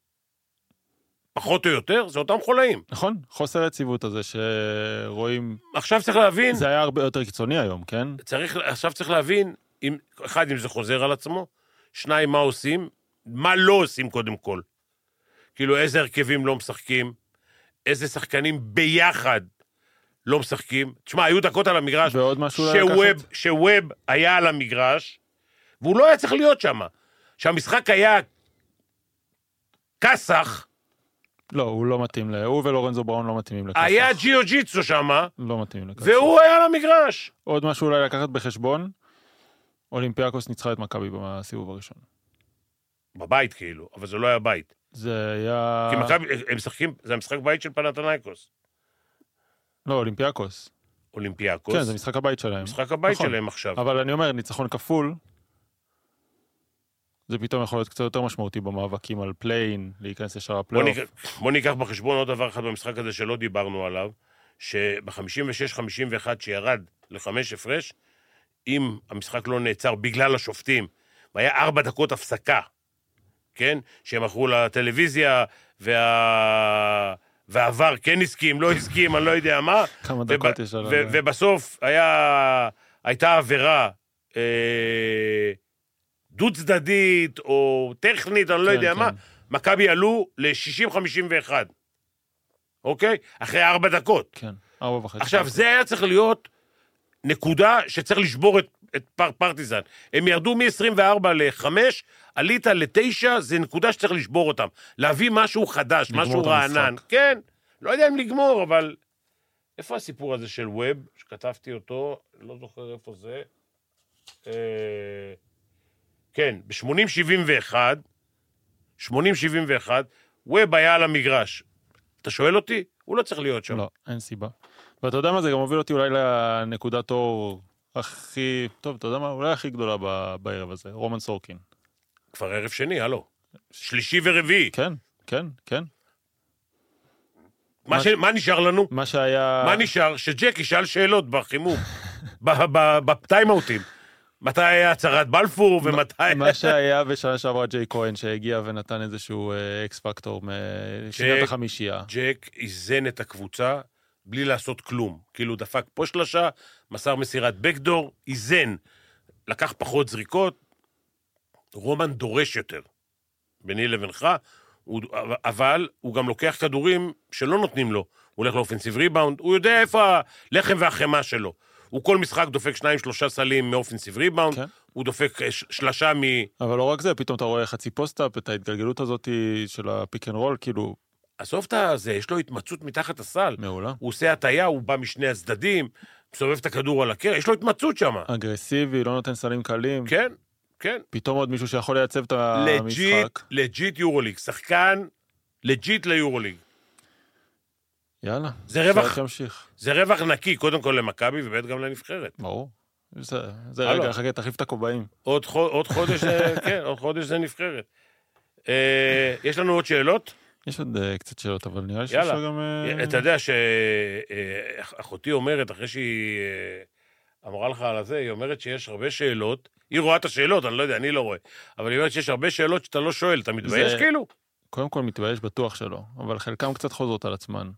פחות או יותר, זה אותם חולאים. נכון, חוסר היציבות הזה שרואים, עכשיו צריך להבין, זה היה הרבה יותר קיצוני היום, כן? צריך, עכשיו צריך להבין, אם, אחד, אם זה חוזר על עצמו, שניים, מה עושים, מה לא עושים קודם כל. כאילו, איזה הרכבים לא משחקים, איזה שחקנים ביחד לא משחקים. תשמע, היו דקות על המגרש ועוד משהו שווב? שווב היה על המגרש, והוא לא היה צריך להיות שם. שהמשחק היה כסח, לא, הוא לא מתאים ל... הוא ולורנזו בראון לא מתאימים לכסח. היה ג'יו ג'יצו שם, לא מתאים לכסח. והוא היה על המגרש. עוד משהו אולי לקחת בחשבון, אולימפיאקוס ניצחה את מכבי בסיבוב הראשון. בבית כאילו, אבל זה לא היה בית. זה היה... כי מכבי, הם משחקים, זה המשחק בית של פנתנייקוס. לא, אולימפיאקוס. אולימפיאקוס. כן, זה משחק הבית שלהם. משחק הבית נכון. שלהם עכשיו. אבל אני אומר, ניצחון כפול, זה פתאום יכול להיות קצת יותר משמעותי במאבקים על play-in, להיכנס ישר בוא לפלייאוף. ניקח, בוא ניקח בחשבון עוד דבר אחד במשחק הזה שלא דיברנו עליו, שב-56-51 שירד לחמש הפרש, אם המשחק לא נעצר בגלל השופטים, והיה ארבע דקות הפסקה, כן? שהם מכרו לטלוויזיה, וה... והעבר כן הסכים, לא הסכים, אני לא יודע מה. כמה וב- דקות יש על ו-. ובסוף היה, הייתה עבירה אה, דו-צדדית או טכנית, אני לא כן, יודע כן. מה. מכבי עלו ל-60-51, אוקיי? אחרי ארבע דקות. כן, ארבע וחצי. עכשיו, דקות. זה היה צריך להיות נקודה שצריך לשבור את, את פר, פרטיזן. הם ירדו מ-24 ל-5, עלית ל-9, זה נקודה שצריך לשבור אותם. להביא משהו חדש, משהו רענן. המשחק. כן, לא יודע אם לגמור, אבל... איפה הסיפור הזה של ווב, שכתבתי אותו, לא זוכר איפה זה. אה, כן, ב-80-71, 80-71, ווב היה על המגרש. אתה שואל אותי? הוא לא צריך להיות שם. לא, אין סיבה. ואתה יודע מה, זה גם מוביל אותי אולי לנקודת אור הכי, טוב, אתה יודע מה, אולי הכי גדולה ב- בערב הזה, רומן סורקין. כבר ערב שני, הלו. שלישי ורביעי. כן, כן, כן. מה, ש... מה נשאר לנו? מה שהיה... מה נשאר? שג'ק ישאל שאלות בחימום, ב- ב- בטיימאוטים. מתי היה הצהרת בלפור ומתי... מה שהיה בשנה שעברה ג'יי כהן שהגיע ונתן איזשהו אקס פקטור משנת החמישייה. ג'ק איזן את הקבוצה בלי לעשות כלום. כאילו דפק פה שלושה, מסר מסירת בקדור, איזן. לקח פחות זריקות, רומן דורש יותר. ביני לבינך, הוא, אבל הוא גם לוקח כדורים שלא נותנים לו. הוא הולך ל offensive rebound, הוא יודע איפה הלחם והחמאה שלו. הוא כל משחק דופק שניים, שלושה סלים מ offensive rebound, כן. הוא דופק אה, ש- שלשה מ... אבל לא רק זה, פתאום אתה רואה חצי post-up, את ההתגלגלות הזאת של ה pick and roll, כאילו, עזוב את זה, יש לו התמצאות מתחת הסל. מעולה. הוא עושה הטיה, הוא בא משני הצדדים, מסובב את הכדור על הקרש, יש לו התמצאות שם. אגרסיבי, לא נותן סלים קלים. כן, כן. פתאום עוד מישהו שיכול לייצב את legit, המשחק. legit יורוליג. שחקן legit ליורוליג. יאללה. זה רווח-. זה רווח נקי, קודם כל למכבי וב' גם לנבחרת. ברור. זה, זה. רגע, חכה, תחליף את הכובעים. עוד, עוד חודש, כן, עוד חודש זה נבחרת. אה, יש לנו עוד שאלות? יש עוד אה, קצת שאלות, אבל נראה לי. שאפשר גם... אה, אתה יודע שאחותי אומרת, אחרי שהיא אמרה לך על הזה, היא אומרת שיש הרבה שאלות, היא רואה את השאלות, אני לא יודע, אני לא רואה, אבל היא אומרת שיש הרבה שאלות שאתה לא שואל, אתה מתבייש כאילו? קודם כל מתבייש בטוח שלא, אבל חלקם קצת חוזרות על עצמן.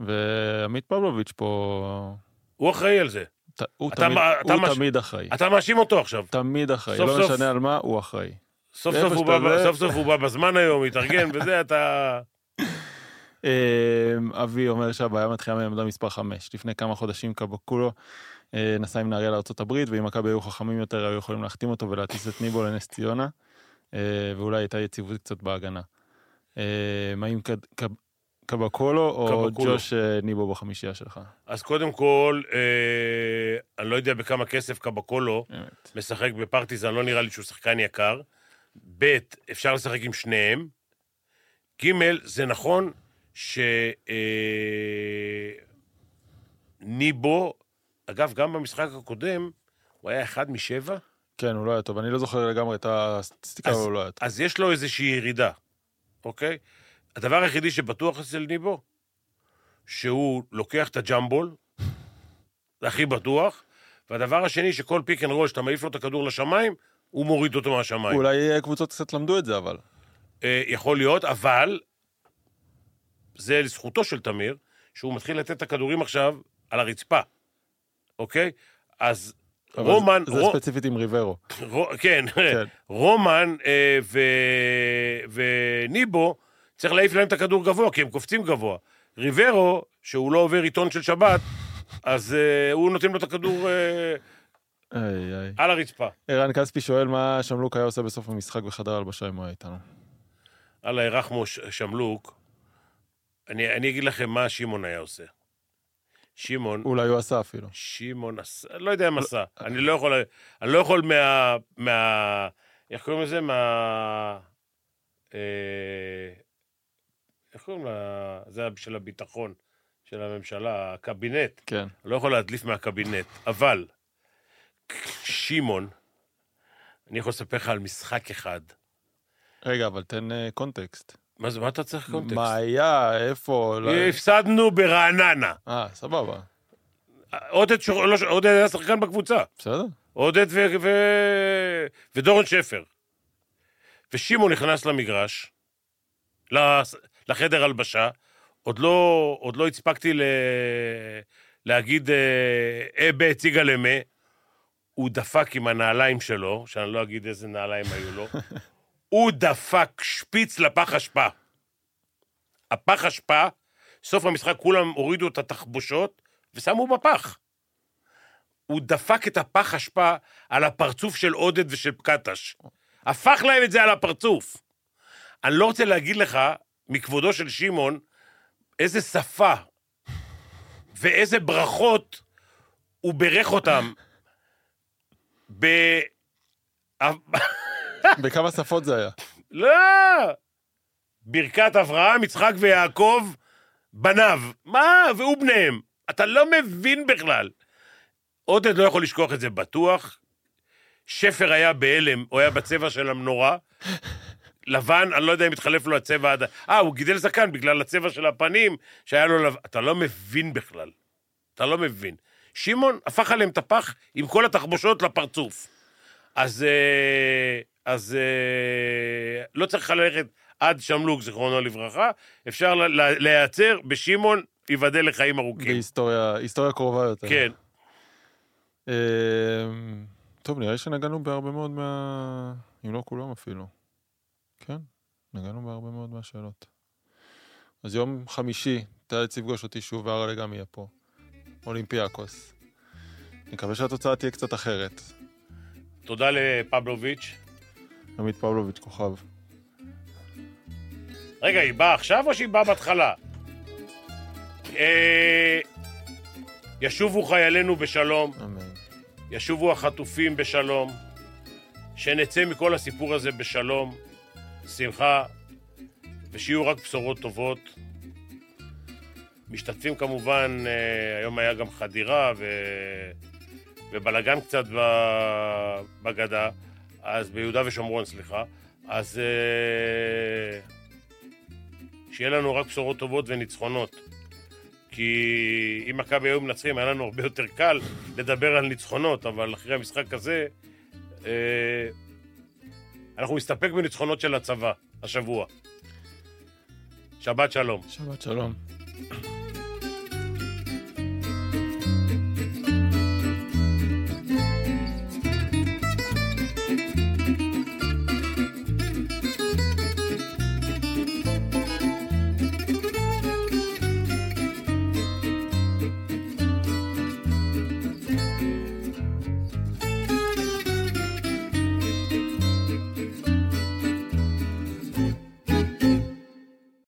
ועמית פבלוביץ' פה... הוא אחראי על זה. ת- הוא אתה תמיד- אתה הוא מש- תמיד אחראי. אתה מאשים אותו עכשיו. תמיד אחראי, סוף לא סוף. משנה על מה, הוא אחראי. סוף סוף, הוא בא, סוף סוף הוא בא בזמן היום, התארגן וזה, אתה... אה, אבי אומר שהבעיה מתחילה מעמדה מספר 5. לפני כמה חודשים קבקולו אה, נסע עם נהריה לארה"ב, ואם מכבי היו חכמים יותר, היו יכולים להחתים אותו ולהטיס את ניבו לנס ציונה, אה, ואולי הייתה יציבות קצת בהגנה. קד- קב- קבקולו או קבקולו. ג'וש אה, ניבו בחמישייה שלך? אז קודם כל, אה, אני לא יודע בכמה כסף קבקולו באמת. משחק בפרטיזן, לא נראה לי שהוא שחקן יקר. ב', אפשר לשחק עם שניהם. ג', זה נכון שניבו, אגב, גם במשחק הקודם, הוא היה אחד משבע, כן, הוא לא היה טוב. אני לא זוכר לגמרי את הסטטיסטיקה, אבל הוא לא היה טוב. אז יש לו איזושהי ירידה, אוקיי? הדבר היחידי שבטוח אצל ניבו, שהוא לוקח את הג'מבול, זה הכי בטוח, והדבר השני, שכל pick and roll, שאתה מעיף לו את הכדור לשמיים, הוא מוריד אותו מהשמיים. אולי קבוצות קצת למדו את זה, אבל. אה, יכול להיות, אבל זה לזכותו של תמיר, שהוא מתחיל לתת את הכדורים עכשיו על הרצפה, אוקיי? אז רומן, זה רו- ספציפית עם ריברו. רו- כן, כן. רומן אה, ו... וניבו, צריך להעיף להם את הכדור גבוה, כי הם קופצים גבוה. ריברו, שהוא לא עובר עיתון של שבת, אז אה, הוא נותן לו את הכדור אה, איי, איי. על הרצפה. ערן כספי שואל מה שמלוק היה עושה בסוף המשחק בחדר הלבשה אם הוא היה איתנו. אללה ירחמו ש- שמלוק. אני, אני אגיד לכם מה שמעון היה עושה. שמעון, אולי הוא עשה אפילו. שמעון עשה, לא יודע אם עשה. אני לא יכול, אני לא יכול מה... מה... איך קוראים לזה? מה... אה, קוראים לה... זה של הביטחון של הממשלה, הקבינט. כן. אני לא יכול להדליף מהקבינט, אבל שמעון, אני יכול לספר לך על משחק אחד רגע, אבל תן אה, קונטקסט. מה זה, מה אתה צריך קונטקסט? מה היה, איפה, לא... הפסדנו ברעננה. אה, סבבה. עודד שור- לא עודד היה שחקן בקבוצה. בסדר? עודד ו... ו... ודורון שפר. ושמעון נכנס למגרש, לחדר הלבשה, עוד לא, עוד לא הספקתי ל... להגיד אה, אה בהציגה למה, הוא דפק עם הנעליים שלו, שאני לא אגיד איזה נעליים היו לו, הוא דפק שפיץ לפח אשפה. הפח אשפה, סוף המשחק כולם הורידו את התחבושות ושמו בפח. הוא דפק את הפח אשפה על הפרצוף של עודד ושל פקטש. הפך להם את זה על הפרצוף. אני לא רוצה להגיד לך, מכבודו של שמעון, איזה שפה ואיזה ברכות הוא בירך אותם ב... בכמה שפות זה היה? לא! ברכת אברהם, יצחק ויעקב, בניו. מה? והוא בניהם. אתה לא מבין בכלל. עודד לא יכול לשכוח את זה בטוח. שפר היה בהלם, הוא היה בצבע של המנורה. לבן, אני לא יודע אם התחלף לו הצבע עד... אה, הוא גידל זקן בגלל הצבע של הפנים, שהיה לו לבן. אתה לא מבין בכלל. אתה לא מבין. שמעון הפך עליהם את הפח עם כל התחבושות לפרצוף. אז, אה, אז אה, לא צריך ללכת עד שמלוג, זיכרונו לברכה, אפשר ל- ל- להיעצר בשמעון, ייבדל לחיים ארוכים. בהיסטוריה, היסטוריה קרובה יותר. כן. אמ, טוב, נראה שנגענו בהרבה מאוד מה... אם לא כולם אפילו. כן, נגענו בהרבה מאוד מהשאלות. אז יום חמישי, תיאלץ לפגוש אותי שוב, והרלה גם יהיה פה. אולימפיאקוס. נקווה שהתוצאה תהיה קצת אחרת. תודה לפבלוביץ'. עמית פבלוביץ' כוכב. רגע, היא באה עכשיו או שהיא באה בהתחלה? אה, ישובו חיילינו בשלום, אמן. ישובו החטופים בשלום, שנצא מכל הסיפור הזה בשלום, שמחה, ושיהיו רק בשורות טובות. משתתפים כמובן, אה, היום היה גם חדירה ו... ובלגן קצת בגדה, אז ביהודה ושומרון, סליחה. אז אה, שיהיה לנו רק בשורות טובות וניצחונות. כי אם מכבי היו מנצחים, היה לנו הרבה יותר קל לדבר על ניצחונות, אבל אחרי המשחק הזה, אה, אנחנו נסתפק בניצחונות של הצבא, השבוע. שבת שלום. שבת שלום.